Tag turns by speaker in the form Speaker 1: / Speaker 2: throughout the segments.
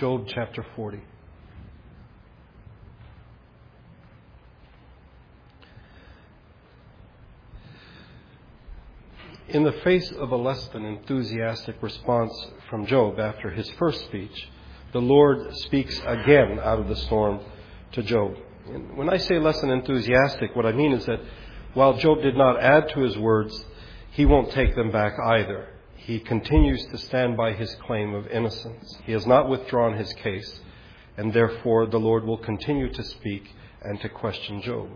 Speaker 1: Job chapter 40. In the face of a less than enthusiastic response from Job after his first speech, the Lord speaks again out of the storm to Job. And when I say less than enthusiastic, what I mean is that while Job did not add to his words, he won't take them back either he continues to stand by his claim of innocence. He has not withdrawn his case, and therefore the Lord will continue to speak and to question Job.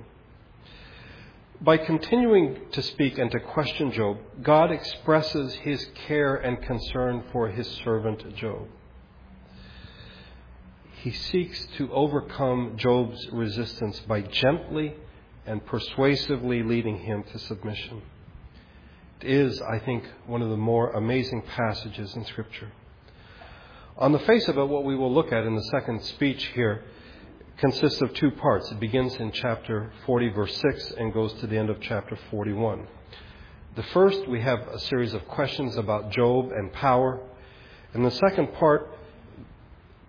Speaker 1: By continuing to speak and to question Job, God expresses his care and concern for his servant Job. he seeks to overcome Job's resistance by gently and persuasively leading him to submission. Is, I think, one of the more amazing passages in Scripture. On the face of it, what we will look at in the second speech here consists of two parts. It begins in chapter 40, verse 6, and goes to the end of chapter 41. The first, we have a series of questions about Job and power. In the second part,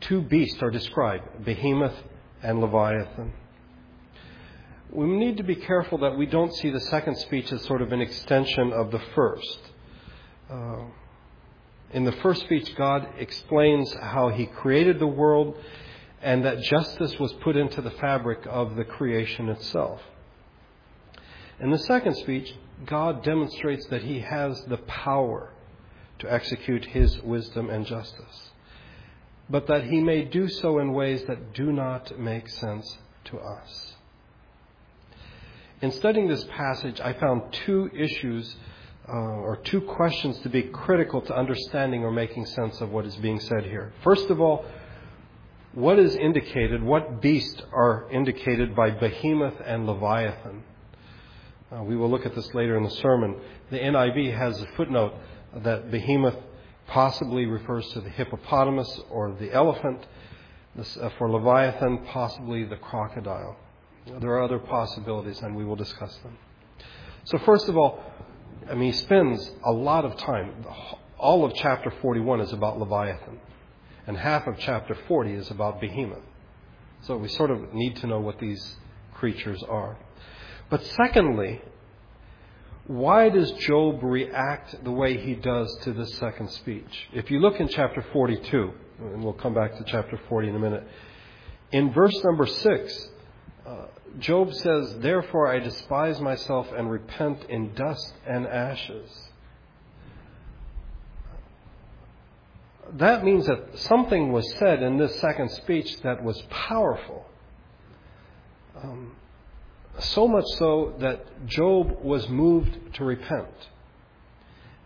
Speaker 1: two beasts are described Behemoth and Leviathan. We need to be careful that we don't see the second speech as sort of an extension of the first. Uh, in the first speech, God explains how He created the world and that justice was put into the fabric of the creation itself. In the second speech, God demonstrates that He has the power to execute His wisdom and justice, but that He may do so in ways that do not make sense to us. In studying this passage, I found two issues uh, or two questions to be critical to understanding or making sense of what is being said here. First of all, what is indicated, what beasts are indicated by behemoth and leviathan? Uh, we will look at this later in the sermon. The NIV has a footnote that behemoth possibly refers to the hippopotamus or the elephant. This, uh, for leviathan, possibly the crocodile. There are other possibilities, and we will discuss them. So, first of all, I mean, he spends a lot of time. All of chapter 41 is about Leviathan, and half of chapter 40 is about Behemoth. So we sort of need to know what these creatures are. But secondly, why does Job react the way he does to this second speech? If you look in chapter 42, and we'll come back to chapter 40 in a minute, in verse number 6, Job says, Therefore I despise myself and repent in dust and ashes. That means that something was said in this second speech that was powerful. Um, so much so that Job was moved to repent.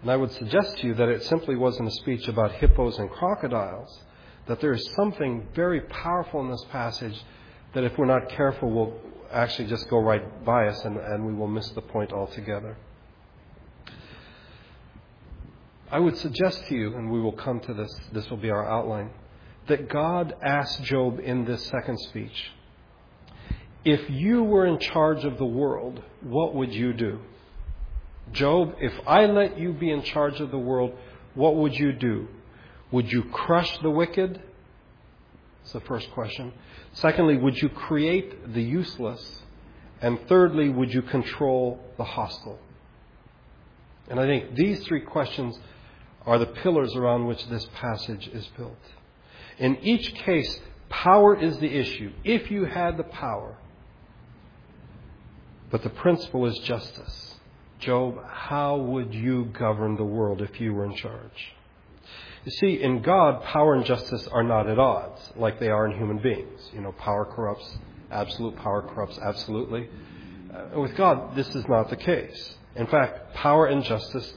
Speaker 1: And I would suggest to you that it simply wasn't a speech about hippos and crocodiles, that there is something very powerful in this passage that if we're not careful we'll actually just go right by us and, and we will miss the point altogether. I would suggest to you, and we will come to this, this will be our outline, that God asked Job in this second speech, if you were in charge of the world, what would you do? Job, if I let you be in charge of the world, what would you do? Would you crush the wicked? That's the first question. Secondly, would you create the useless? And thirdly, would you control the hostile? And I think these three questions are the pillars around which this passage is built. In each case, power is the issue. If you had the power, but the principle is justice. Job, how would you govern the world if you were in charge? You see, in God, power and justice are not at odds like they are in human beings. You know, power corrupts, absolute power corrupts absolutely. Uh, with God, this is not the case. In fact, power and justice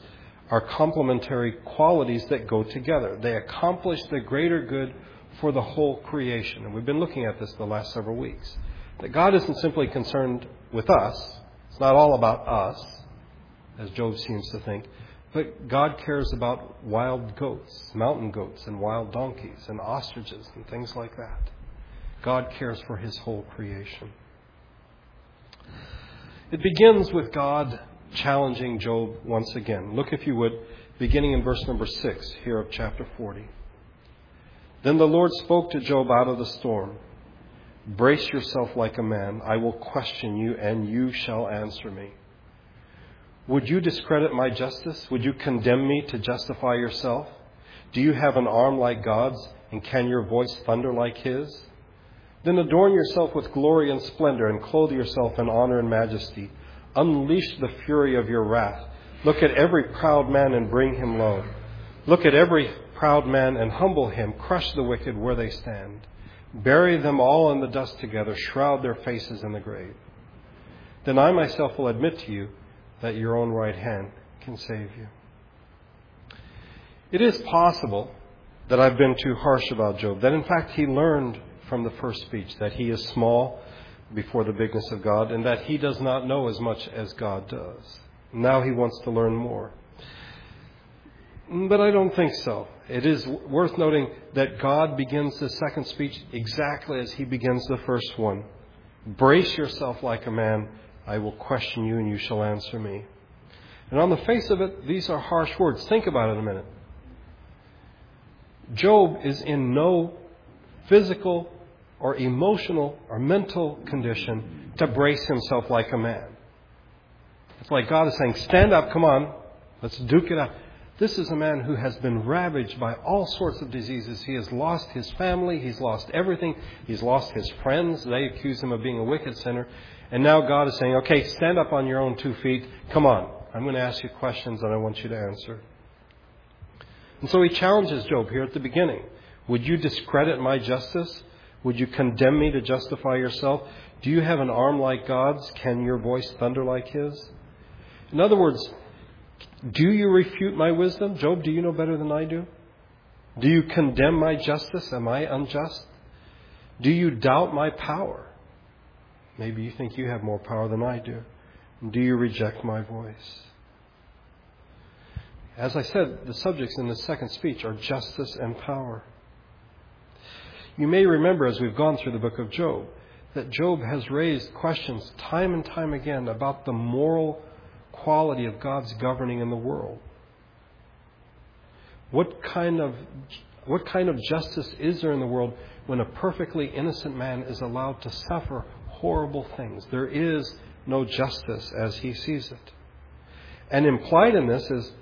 Speaker 1: are complementary qualities that go together. They accomplish the greater good for the whole creation. And we've been looking at this the last several weeks. That God isn't simply concerned with us, it's not all about us, as Job seems to think, but God cares about wild goats, mountain goats, and wild donkeys, and ostriches, and things like that. God cares for his whole creation. It begins with God challenging Job once again. Look, if you would, beginning in verse number 6 here of chapter 40. Then the Lord spoke to Job out of the storm Brace yourself like a man. I will question you, and you shall answer me. Would you discredit my justice? Would you condemn me to justify yourself? Do you have an arm like God's, and can your voice thunder like His? Then adorn yourself with glory and splendor, and clothe yourself in honor and majesty. Unleash the fury of your wrath. Look at every proud man and bring him low. Look at every proud man and humble him. Crush the wicked where they stand. Bury them all in the dust together. Shroud their faces in the grave. Then I myself will admit to you that your own right hand can save you. It is possible that I've been too harsh about Job, that in fact he learned from the first speech that he is small before the bigness of God and that he does not know as much as God does. Now he wants to learn more. But I don't think so. It is worth noting that God begins the second speech exactly as he begins the first one. Brace yourself like a man. I will question you and you shall answer me. And on the face of it, these are harsh words. Think about it a minute. Job is in no physical or emotional or mental condition to brace himself like a man. It's like God is saying, Stand up, come on, let's duke it out. This is a man who has been ravaged by all sorts of diseases. He has lost his family, he's lost everything, he's lost his friends. They accuse him of being a wicked sinner. And now God is saying, Okay, stand up on your own two feet, come on. I'm going to ask you questions and I want you to answer. And so he challenges Job here at the beginning. Would you discredit my justice? Would you condemn me to justify yourself? Do you have an arm like God's? Can your voice thunder like his? In other words, do you refute my wisdom? Job, do you know better than I do? Do you condemn my justice? Am I unjust? Do you doubt my power? Maybe you think you have more power than I do. Do you reject my voice? As I said, the subjects in the second speech are justice and power. You may remember as we've gone through the book of Job that Job has raised questions time and time again about the moral quality of God's governing in the world. What kind of what kind of justice is there in the world when a perfectly innocent man is allowed to suffer horrible things? There is no justice as he sees it. And implied in this is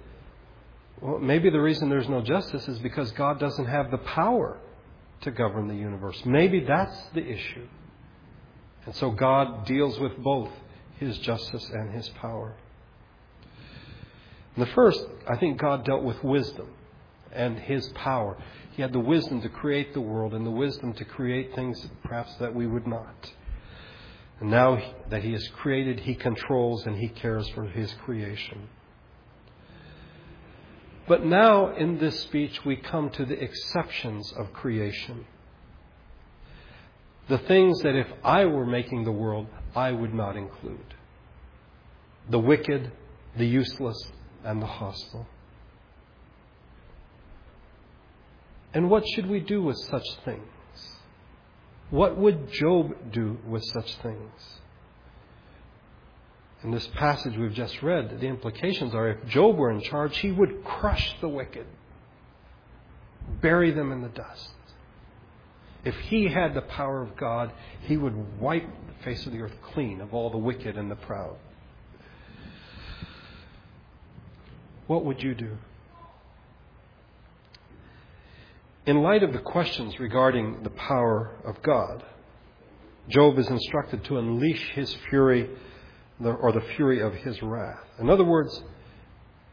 Speaker 1: well, maybe the reason there's no justice is because God doesn't have the power to govern the universe. Maybe that's the issue. And so God deals with both his justice and his power. In the first, I think God dealt with wisdom and his power. He had the wisdom to create the world and the wisdom to create things perhaps that we would not. And now that he has created, he controls and he cares for his creation. But now in this speech, we come to the exceptions of creation. The things that if I were making the world, I would not include the wicked, the useless, and the hostile. And what should we do with such things? What would Job do with such things? In this passage we've just read, the implications are if Job were in charge, he would crush the wicked, bury them in the dust. If he had the power of God, he would wipe the face of the earth clean of all the wicked and the proud. What would you do? In light of the questions regarding the power of God, Job is instructed to unleash his fury or the fury of his wrath. In other words,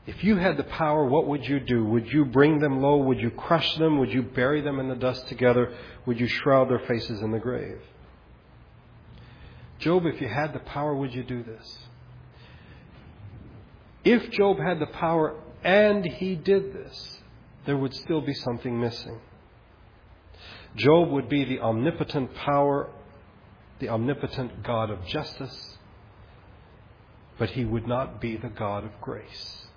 Speaker 1: if you had the power, what would you do? Would you bring them low? Would you crush them? Would you bury them in the dust together? Would you shroud their faces in the grave? Job, if you had the power, would you do this? If Job had the power and he did this, there would still be something missing. Job would be the omnipotent power, the omnipotent God of justice, but he would not be the God of grace.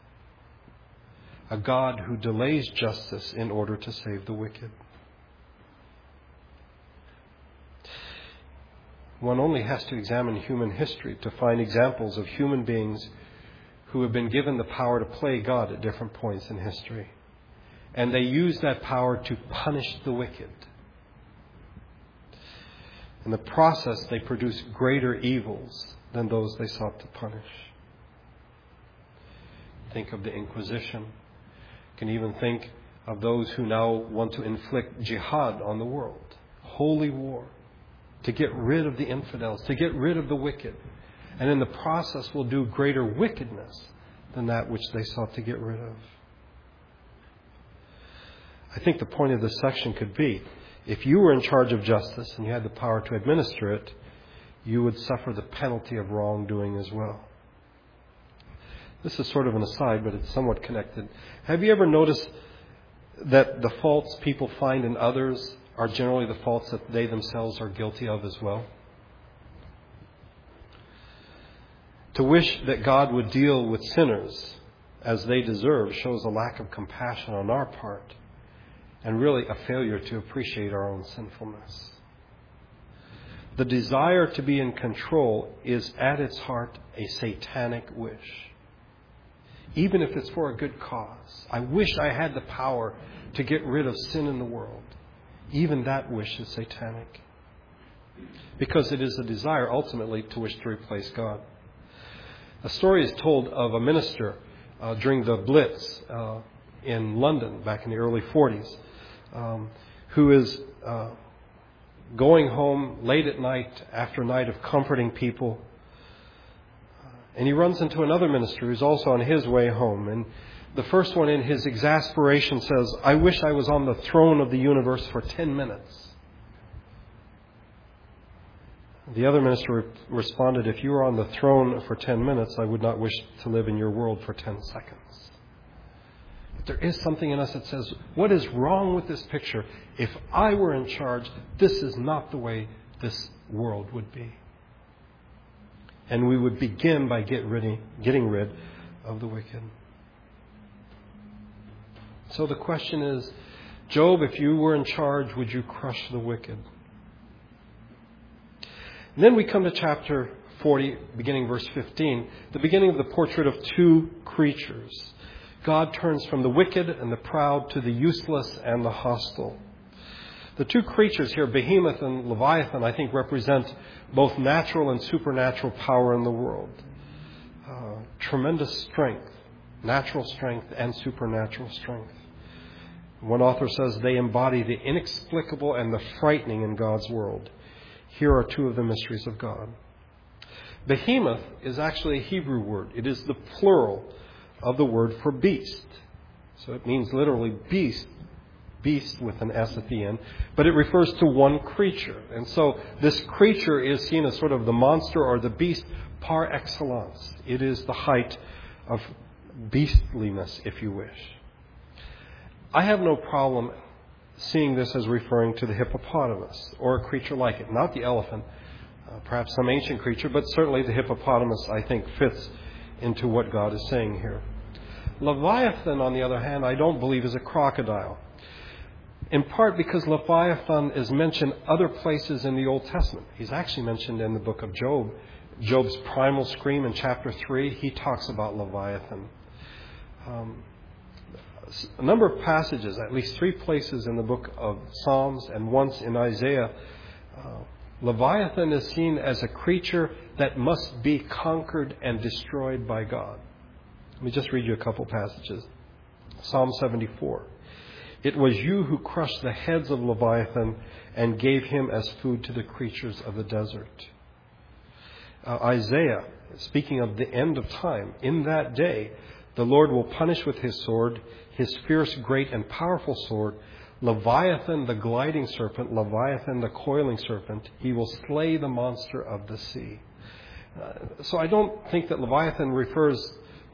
Speaker 1: A God who delays justice in order to save the wicked. One only has to examine human history to find examples of human beings who have been given the power to play God at different points in history. And they use that power to punish the wicked. In the process, they produce greater evils than those they sought to punish. Think of the Inquisition. You can even think of those who now want to inflict jihad on the world, holy war, to get rid of the infidels, to get rid of the wicked, and in the process will do greater wickedness than that which they sought to get rid of. I think the point of this section could be if you were in charge of justice and you had the power to administer it, you would suffer the penalty of wrongdoing as well. This is sort of an aside, but it's somewhat connected. Have you ever noticed that the faults people find in others are generally the faults that they themselves are guilty of as well. To wish that God would deal with sinners as they deserve shows a lack of compassion on our part and really a failure to appreciate our own sinfulness. The desire to be in control is at its heart a satanic wish. Even if it's for a good cause. I wish I had the power to get rid of sin in the world. Even that wish is satanic. Because it is a desire ultimately to wish to replace God. A story is told of a minister uh, during the Blitz uh, in London back in the early 40s um, who is uh, going home late at night after a night of comforting people. And he runs into another minister who's also on his way home. And the first one, in his exasperation, says, I wish I was on the throne of the universe for 10 minutes. The other minister re- responded, If you were on the throne for 10 minutes, I would not wish to live in your world for 10 seconds. But there is something in us that says, What is wrong with this picture? If I were in charge, this is not the way this world would be. And we would begin by get rid, getting rid of the wicked. So the question is Job, if you were in charge, would you crush the wicked? And then we come to chapter 40, beginning verse 15, the beginning of the portrait of two creatures. God turns from the wicked and the proud to the useless and the hostile. The two creatures here, Behemoth and Leviathan, I think represent both natural and supernatural power in the world. Uh, tremendous strength, natural strength and supernatural strength. One author says they embody the inexplicable and the frightening in God's world. Here are two of the mysteries of God. Behemoth is actually a Hebrew word. It is the plural of the word for beast. So it means literally beast, beast with an S at the end, but it refers to one creature. And so this creature is seen as sort of the monster or the beast par excellence. It is the height of beastliness, if you wish. I have no problem seeing this as referring to the hippopotamus or a creature like it, not the elephant, uh, perhaps some ancient creature, but certainly the hippopotamus, I think, fits into what God is saying here. Leviathan, on the other hand, I don't believe is a crocodile. In part because Leviathan is mentioned other places in the Old Testament. He's actually mentioned in the book of Job. Job's primal scream in chapter 3, he talks about Leviathan. Um, a number of passages, at least three places in the book of Psalms and once in Isaiah, uh, Leviathan is seen as a creature that must be conquered and destroyed by God. Let me just read you a couple passages. Psalm 74. It was you who crushed the heads of Leviathan and gave him as food to the creatures of the desert. Uh, Isaiah, speaking of the end of time, in that day, the Lord will punish with his sword, his fierce, great, and powerful sword, Leviathan the gliding serpent, Leviathan the coiling serpent. He will slay the monster of the sea. Uh, so I don't think that Leviathan refers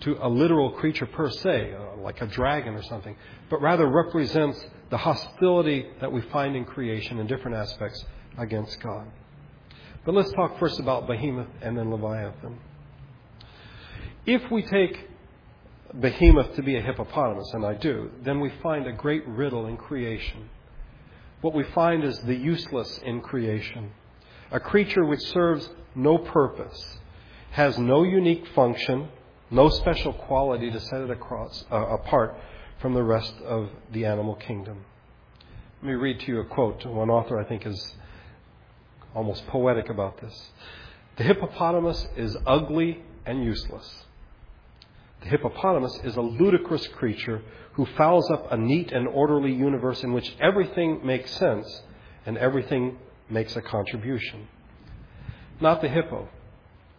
Speaker 1: to a literal creature per se, uh, like a dragon or something, but rather represents the hostility that we find in creation in different aspects against God. But let's talk first about Behemoth and then Leviathan. If we take behemoth to be a hippopotamus, and I do, then we find a great riddle in creation. What we find is the useless in creation. A creature which serves no purpose, has no unique function, no special quality to set it across, uh, apart from the rest of the animal kingdom. Let me read to you a quote. One author I think is almost poetic about this. The hippopotamus is ugly and useless. The hippopotamus is a ludicrous creature who fouls up a neat and orderly universe in which everything makes sense and everything makes a contribution. Not the hippo.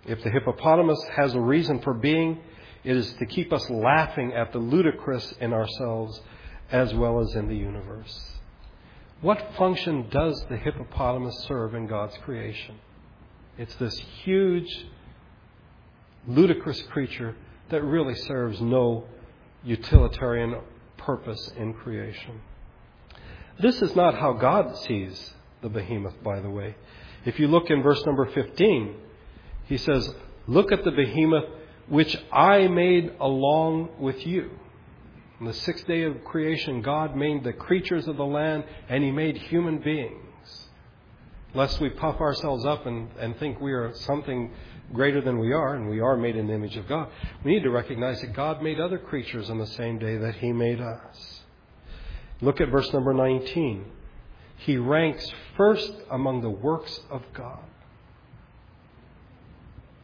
Speaker 1: If the hippopotamus has a reason for being, it is to keep us laughing at the ludicrous in ourselves as well as in the universe. What function does the hippopotamus serve in God's creation? It's this huge, ludicrous creature that really serves no utilitarian purpose in creation. This is not how God sees the behemoth, by the way. If you look in verse number 15, he says, Look at the behemoth which I made along with you. On the sixth day of creation, God made the creatures of the land and He made human beings. Lest we puff ourselves up and, and think we are something greater than we are, and we are made in the image of God, we need to recognize that God made other creatures on the same day that He made us. Look at verse number 19. He ranks first among the works of God.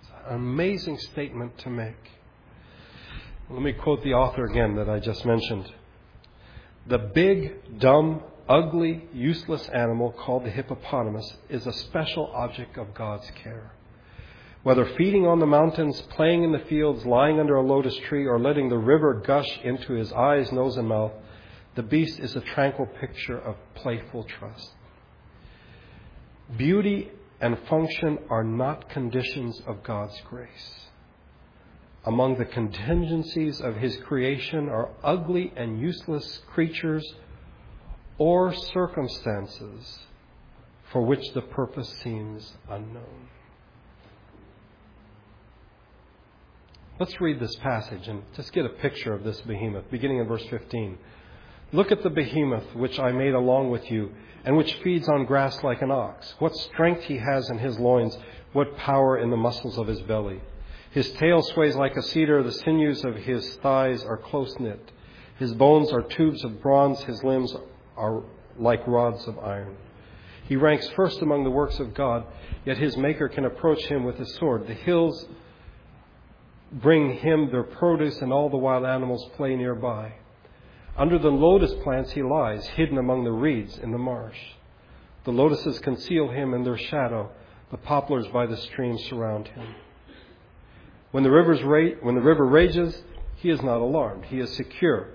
Speaker 1: It's an amazing statement to make. Let me quote the author again that I just mentioned. The big, dumb, ugly, useless animal called the hippopotamus is a special object of God's care. Whether feeding on the mountains, playing in the fields, lying under a lotus tree, or letting the river gush into his eyes, nose, and mouth, the beast is a tranquil picture of playful trust. Beauty and function are not conditions of God's grace. Among the contingencies of his creation are ugly and useless creatures or circumstances for which the purpose seems unknown. Let's read this passage and just get a picture of this behemoth, beginning in verse 15. Look at the behemoth which I made along with you, and which feeds on grass like an ox. What strength he has in his loins, what power in the muscles of his belly. His tail sways like a cedar, the sinews of his thighs are close knit. His bones are tubes of bronze, his limbs are like rods of iron. He ranks first among the works of God, yet his Maker can approach him with his sword. The hills bring him their produce, and all the wild animals play nearby. Under the lotus plants he lies, hidden among the reeds in the marsh. The lotuses conceal him in their shadow. The poplars by the stream surround him. When the, ra- when the river rages, he is not alarmed. He is secure,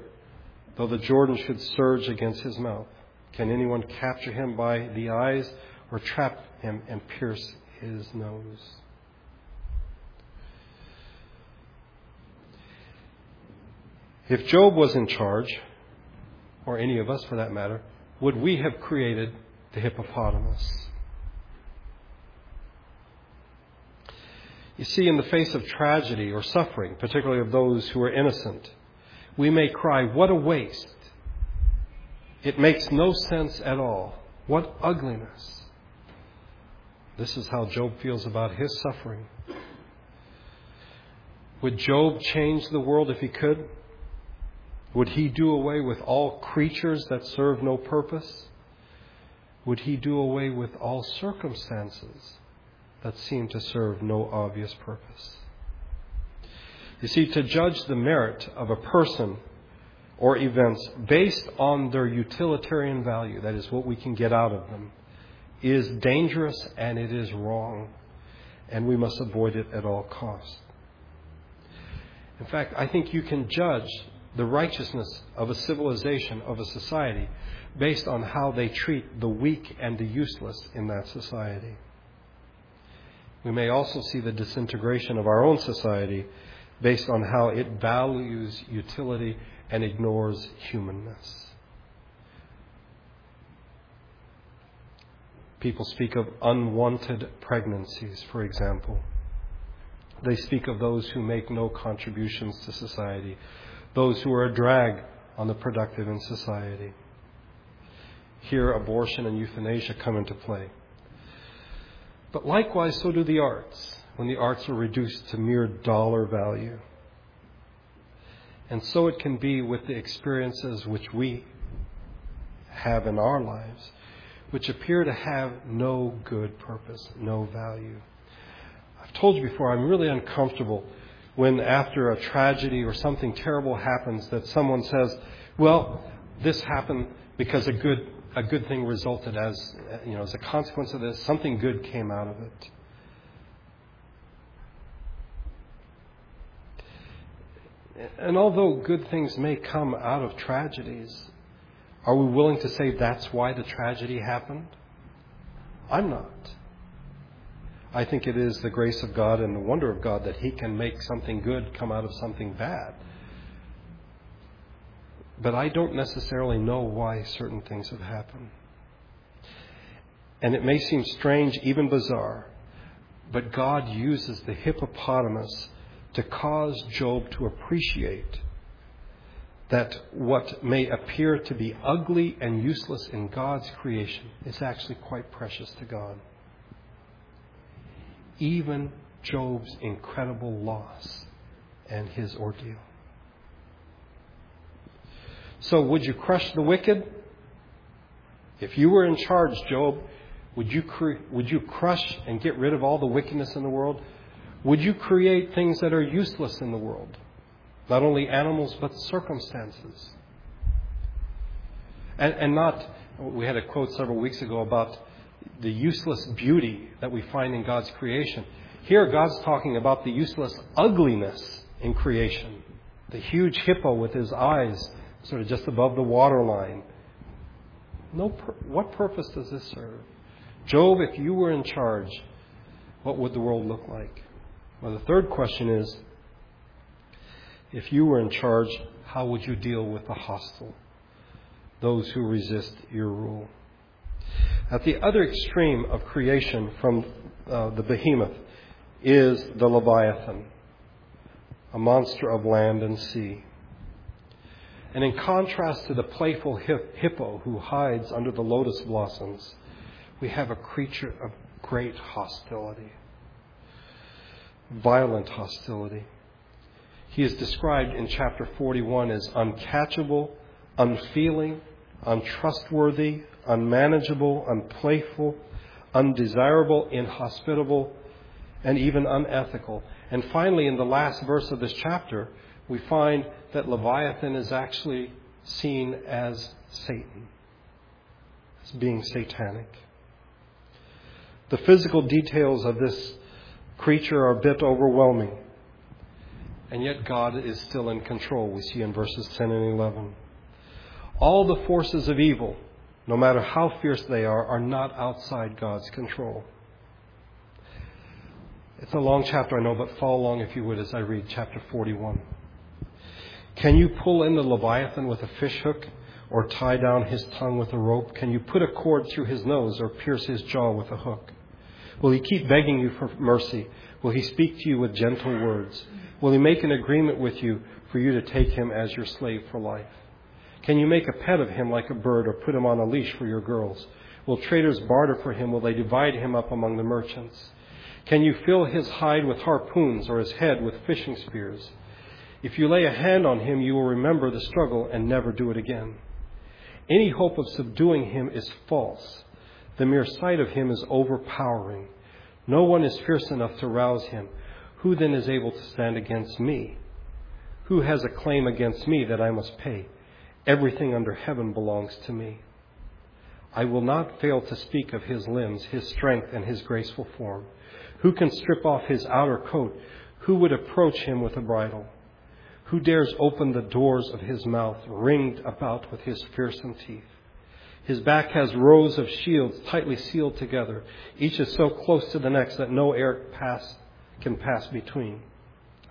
Speaker 1: though the Jordan should surge against his mouth. Can anyone capture him by the eyes or trap him and pierce his nose? If Job was in charge, or any of us for that matter, would we have created the hippopotamus? You see, in the face of tragedy or suffering, particularly of those who are innocent, we may cry, What a waste! It makes no sense at all. What ugliness! This is how Job feels about his suffering. Would Job change the world if he could? Would he do away with all creatures that serve no purpose? Would he do away with all circumstances that seem to serve no obvious purpose? You see, to judge the merit of a person or events based on their utilitarian value, that is what we can get out of them, is dangerous and it is wrong, and we must avoid it at all costs. In fact, I think you can judge the righteousness of a civilization, of a society, based on how they treat the weak and the useless in that society. We may also see the disintegration of our own society based on how it values utility and ignores humanness. People speak of unwanted pregnancies, for example. They speak of those who make no contributions to society, those who are a drag on the productive in society. Here, abortion and euthanasia come into play. But likewise, so do the arts, when the arts are reduced to mere dollar value. And so it can be with the experiences which we have in our lives, which appear to have no good purpose, no value. I've told you before, I'm really uncomfortable when after a tragedy or something terrible happens that someone says, well, this happened because a good, a good thing resulted as, you know, as a consequence of this, something good came out of it. And although good things may come out of tragedies, are we willing to say that's why the tragedy happened? I'm not. I think it is the grace of God and the wonder of God that He can make something good come out of something bad. but I don't necessarily know why certain things have happened. And it may seem strange, even bizarre, but God uses the hippopotamus to cause Job to appreciate that what may appear to be ugly and useless in God's creation is actually quite precious to God. Even Job's incredible loss and his ordeal. So, would you crush the wicked? If you were in charge, Job, would you, cre- would you crush and get rid of all the wickedness in the world? Would you create things that are useless in the world? Not only animals, but circumstances. And, and not, we had a quote several weeks ago about the useless beauty that we find in God's creation. Here, God's talking about the useless ugliness in creation. The huge hippo with his eyes sort of just above the waterline. No, what purpose does this serve? Job, if you were in charge, what would the world look like? Well, the third question is if you were in charge, how would you deal with the hostile, those who resist your rule? At the other extreme of creation from uh, the behemoth is the Leviathan, a monster of land and sea. And in contrast to the playful hippo who hides under the lotus blossoms, we have a creature of great hostility, violent hostility. He is described in chapter 41 as uncatchable, unfeeling, untrustworthy, unmanageable, unplayful, undesirable, inhospitable, and even unethical. And finally, in the last verse of this chapter, we find that Leviathan is actually seen as Satan, as being satanic. The physical details of this creature are a bit overwhelming. And yet God is still in control, we see in verses 10 and 11. All the forces of evil, no matter how fierce they are, are not outside God's control. It's a long chapter, I know, but follow along if you would as I read chapter 41. Can you pull in the Leviathan with a fishhook or tie down his tongue with a rope? Can you put a cord through his nose or pierce his jaw with a hook? Will he keep begging you for mercy? Will he speak to you with gentle words? Will he make an agreement with you for you to take him as your slave for life? Can you make a pet of him like a bird or put him on a leash for your girls? Will traders barter for him? Will they divide him up among the merchants? Can you fill his hide with harpoons or his head with fishing spears? If you lay a hand on him, you will remember the struggle and never do it again. Any hope of subduing him is false. The mere sight of him is overpowering. No one is fierce enough to rouse him. Who then is able to stand against me? Who has a claim against me that I must pay? Everything under heaven belongs to me. I will not fail to speak of his limbs, his strength, and his graceful form. Who can strip off his outer coat? Who would approach him with a bridle? Who dares open the doors of his mouth, ringed about with his fearsome teeth? His back has rows of shields tightly sealed together. Each is so close to the next that no air pass, can pass between.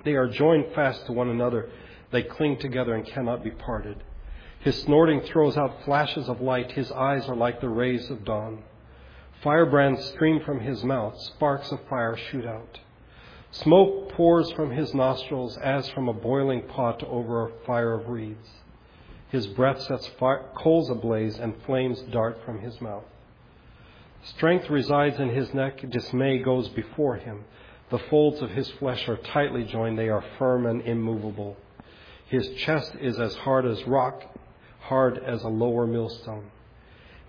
Speaker 1: They are joined fast to one another. They cling together and cannot be parted. His snorting throws out flashes of light. His eyes are like the rays of dawn. Firebrands stream from his mouth. Sparks of fire shoot out. Smoke pours from his nostrils as from a boiling pot over a fire of reeds. His breath sets fire, coals ablaze and flames dart from his mouth. Strength resides in his neck, dismay goes before him. The folds of his flesh are tightly joined, they are firm and immovable. His chest is as hard as rock, hard as a lower millstone.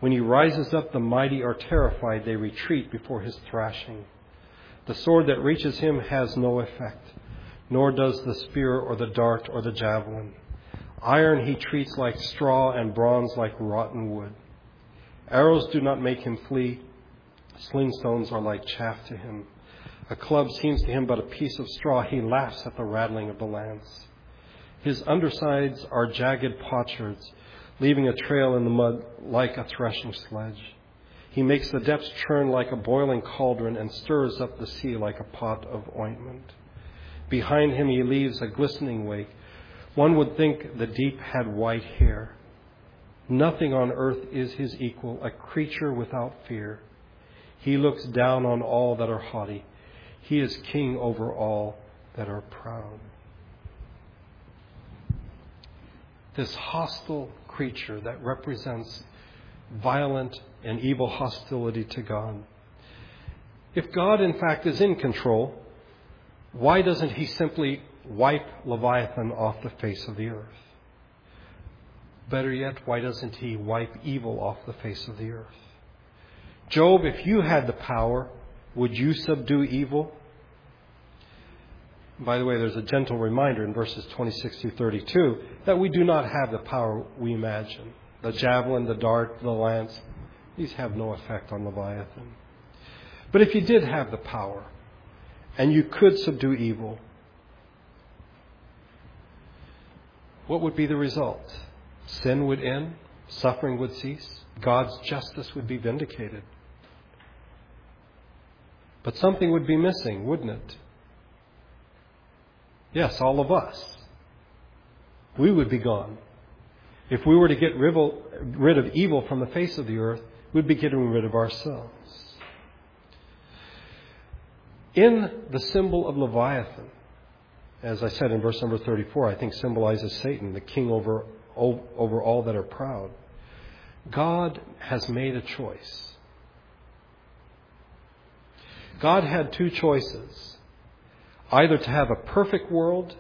Speaker 1: When he rises up, the mighty are terrified, they retreat before his thrashing. The sword that reaches him has no effect, nor does the spear or the dart or the javelin. Iron he treats like straw, and bronze like rotten wood. Arrows do not make him flee. Sling stones are like chaff to him. A club seems to him but a piece of straw. He laughs at the rattling of the lance. His undersides are jagged potsherds, leaving a trail in the mud like a threshing sledge. He makes the depths churn like a boiling cauldron and stirs up the sea like a pot of ointment. Behind him he leaves a glistening wake. One would think the deep had white hair. Nothing on earth is his equal, a creature without fear. He looks down on all that are haughty. He is king over all that are proud. This hostile creature that represents violent and evil hostility to God. If God, in fact, is in control, why doesn't He simply wipe Leviathan off the face of the earth? Better yet, why doesn't He wipe evil off the face of the earth? Job, if you had the power, would you subdue evil? By the way, there's a gentle reminder in verses 26 through 32 that we do not have the power we imagine. The javelin, the dart, the lance, these have no effect on Leviathan. But if you did have the power and you could subdue evil, what would be the result? Sin would end, suffering would cease, God's justice would be vindicated. But something would be missing, wouldn't it? Yes, all of us. We would be gone. If we were to get rid of evil from the face of the earth, we'd be getting rid of ourselves. In the symbol of Leviathan, as I said in verse number 34, I think symbolizes Satan, the king over, over all that are proud. God has made a choice. God had two choices either to have a perfect world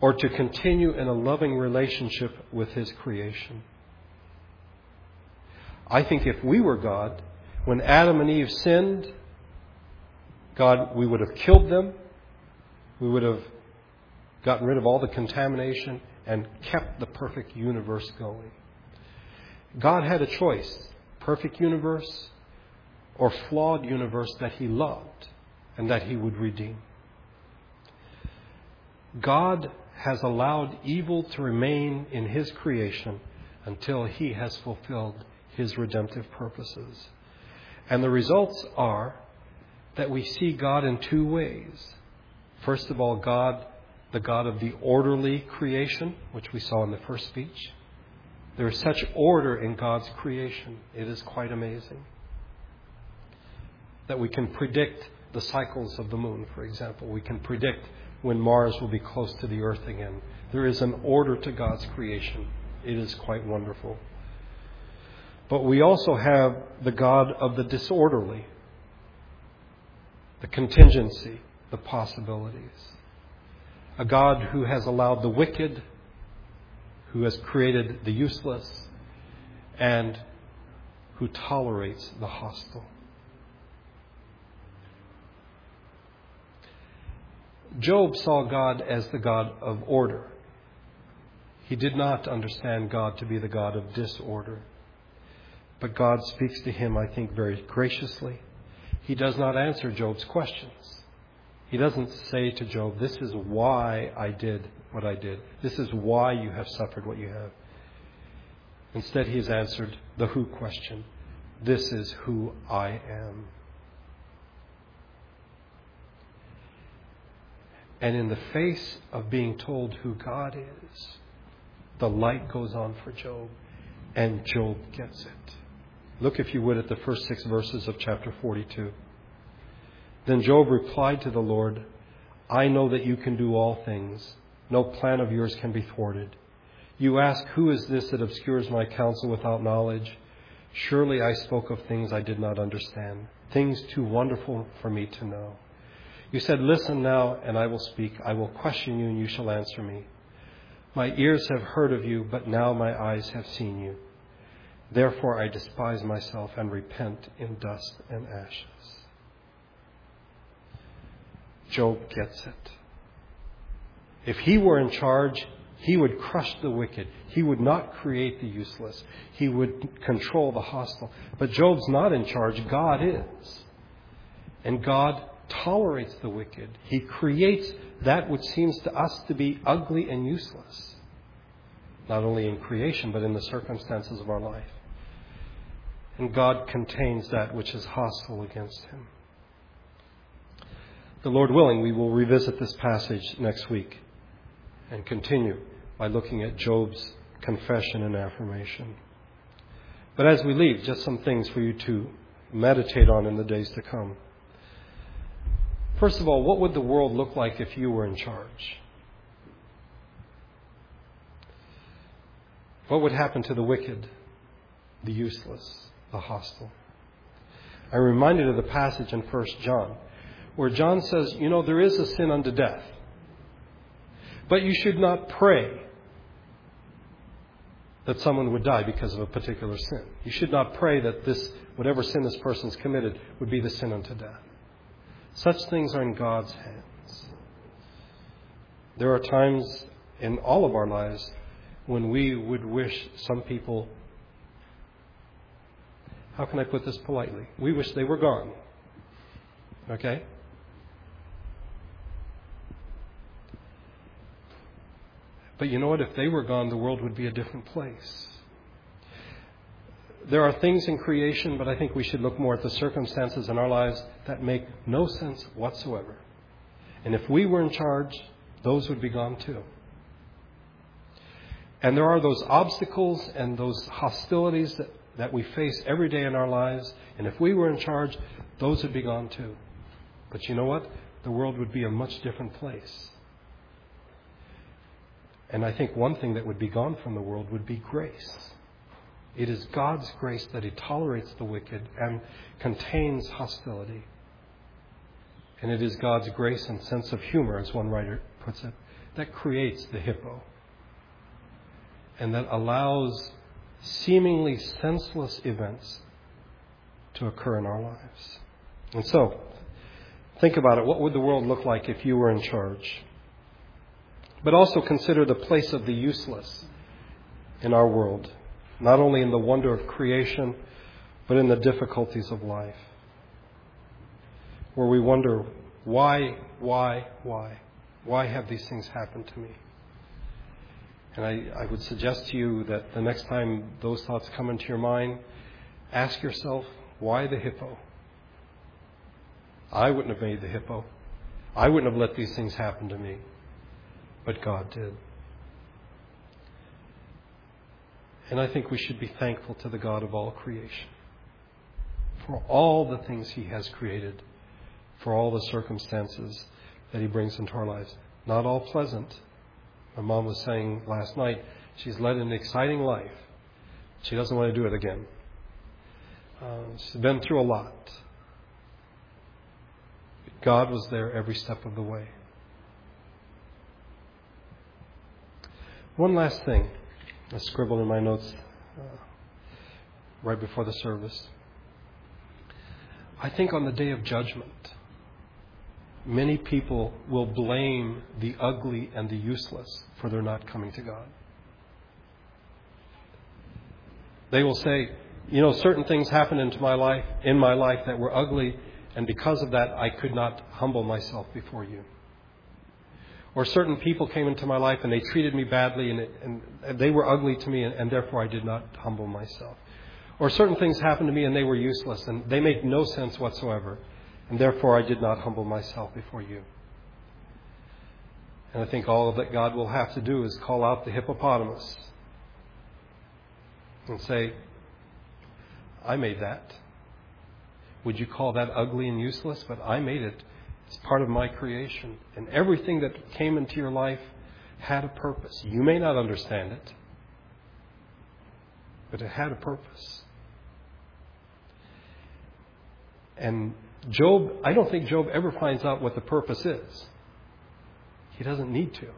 Speaker 1: or to continue in a loving relationship with His creation. I think if we were God, when Adam and Eve sinned, God, we would have killed them. We would have gotten rid of all the contamination and kept the perfect universe going. God had a choice perfect universe or flawed universe that He loved and that He would redeem. God has allowed evil to remain in His creation until He has fulfilled His redemptive purposes. And the results are that we see God in two ways. First of all, God, the God of the orderly creation, which we saw in the first speech. There is such order in God's creation. It is quite amazing. That we can predict the cycles of the moon, for example. We can predict when Mars will be close to the Earth again. There is an order to God's creation. It is quite wonderful. But we also have the God of the disorderly, the contingency, the possibilities. A God who has allowed the wicked, who has created the useless, and who tolerates the hostile. Job saw God as the God of order. He did not understand God to be the God of disorder. But God speaks to him, I think, very graciously. He does not answer Job's questions. He doesn't say to Job, This is why I did what I did. This is why you have suffered what you have. Instead, he has answered the who question This is who I am. And in the face of being told who God is, the light goes on for Job, and Job gets it. Look, if you would, at the first six verses of chapter 42. Then Job replied to the Lord, I know that you can do all things. No plan of yours can be thwarted. You ask, Who is this that obscures my counsel without knowledge? Surely I spoke of things I did not understand, things too wonderful for me to know. You said, Listen now, and I will speak. I will question you, and you shall answer me. My ears have heard of you, but now my eyes have seen you. Therefore I despise myself and repent in dust and ashes. Job gets it. If he were in charge, he would crush the wicked. He would not create the useless. He would control the hostile. But Job's not in charge. God is. And God tolerates the wicked. He creates that which seems to us to be ugly and useless, not only in creation, but in the circumstances of our life. And God contains that which is hostile against him. The Lord willing, we will revisit this passage next week. and continue by looking at Job's confession and affirmation. But as we leave, just some things for you to meditate on in the days to come. First of all, what would the world look like if you were in charge? What would happen to the wicked, the useless, the hostile? I'm reminded of the passage in 1 John where John says, You know, there is a sin unto death, but you should not pray that someone would die because of a particular sin. You should not pray that this, whatever sin this person's committed, would be the sin unto death. Such things are in God's hands. There are times in all of our lives when we would wish some people, how can I put this politely? We wish they were gone. Okay? But you know what? If they were gone, the world would be a different place. There are things in creation, but I think we should look more at the circumstances in our lives that make no sense whatsoever. And if we were in charge, those would be gone too. And there are those obstacles and those hostilities that, that we face every day in our lives. And if we were in charge, those would be gone too. But you know what? The world would be a much different place. And I think one thing that would be gone from the world would be grace. It is God's grace that He tolerates the wicked and contains hostility. And it is God's grace and sense of humor, as one writer puts it, that creates the hippo and that allows seemingly senseless events to occur in our lives. And so, think about it. What would the world look like if you were in charge? But also consider the place of the useless in our world not only in the wonder of creation, but in the difficulties of life. Where we wonder, why, why, why? Why have these things happened to me? And I, I would suggest to you that the next time those thoughts come into your mind, ask yourself, why the hippo? I wouldn't have made the hippo. I wouldn't have let these things happen to me. But God did. And I think we should be thankful to the God of all creation for all the things He has created, for all the circumstances that He brings into our lives. Not all pleasant. My mom was saying last night she's led an exciting life. She doesn't want to do it again. Uh, she's been through a lot. God was there every step of the way. One last thing. I scribbled in my notes uh, right before the service. I think on the day of judgment, many people will blame the ugly and the useless for their not coming to God. They will say, you know, certain things happened into my life, in my life that were ugly, and because of that, I could not humble myself before you or certain people came into my life and they treated me badly and, and they were ugly to me and, and therefore I did not humble myself. Or certain things happened to me and they were useless and they make no sense whatsoever and therefore I did not humble myself before you. And I think all that God will have to do is call out the hippopotamus and say, I made that. Would you call that ugly and useless? But I made it. It's part of my creation. And everything that came into your life had a purpose. You may not understand it, but it had a purpose. And Job, I don't think Job ever finds out what the purpose is. He doesn't need to.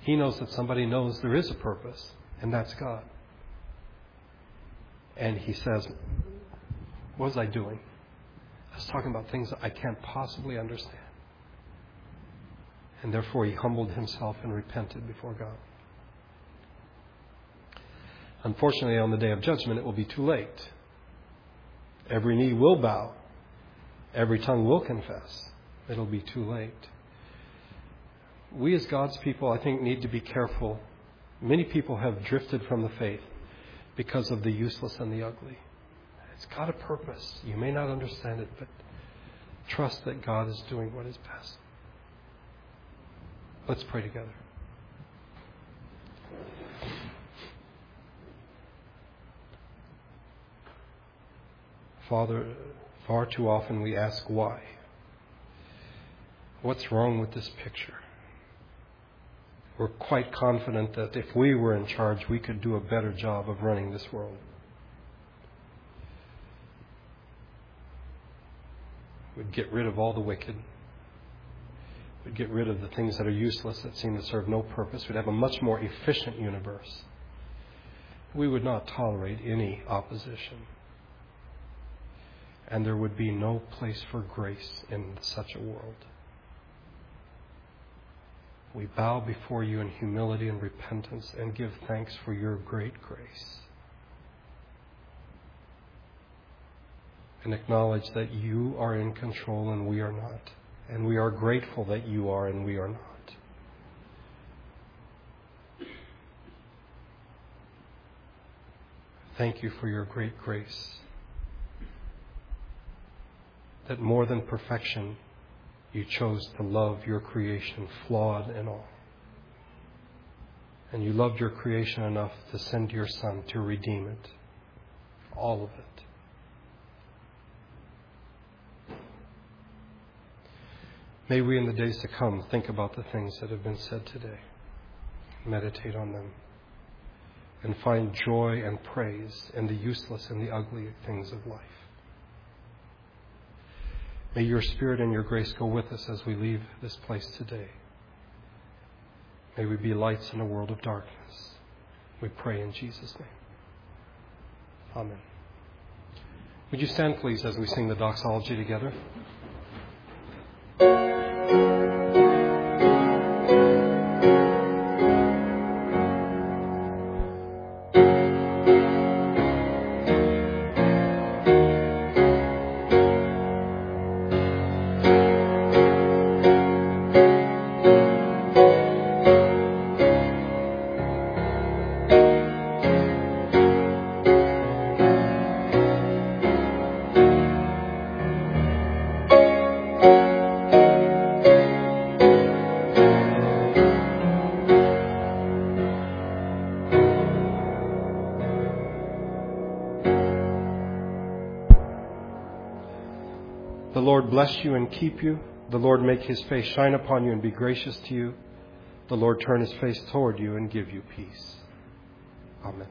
Speaker 1: He knows that somebody knows there is a purpose, and that's God. And he says, What was I doing? Was talking about things that I can't possibly understand. And therefore, he humbled himself and repented before God. Unfortunately, on the day of judgment, it will be too late. Every knee will bow, every tongue will confess. It'll be too late. We, as God's people, I think, need to be careful. Many people have drifted from the faith because of the useless and the ugly. It's got a purpose. You may not understand it, but trust that God is doing what is best. Let's pray together. Father, far too often we ask why. What's wrong with this picture? We're quite confident that if we were in charge, we could do a better job of running this world. We'd get rid of all the wicked. We'd get rid of the things that are useless, that seem to serve no purpose. We'd have a much more efficient universe. We would not tolerate any opposition. And there would be no place for grace in such a world. We bow before you in humility and repentance and give thanks for your great grace. And acknowledge that you are in control and we are not. And we are grateful that you are and we are not. Thank you for your great grace. That more than perfection, you chose to love your creation, flawed and all. And you loved your creation enough to send your Son to redeem it, all of it. May we in the days to come think about the things that have been said today, meditate on them, and find joy and praise in the useless and the ugly things of life. May your Spirit and your grace go with us as we leave this place today. May we be lights in a world of darkness. We pray in Jesus' name. Amen. Would you stand, please, as we sing the doxology together? Bless you and keep you. The Lord make his face shine upon you and be gracious to you. The Lord turn his face toward you and give you peace. Amen.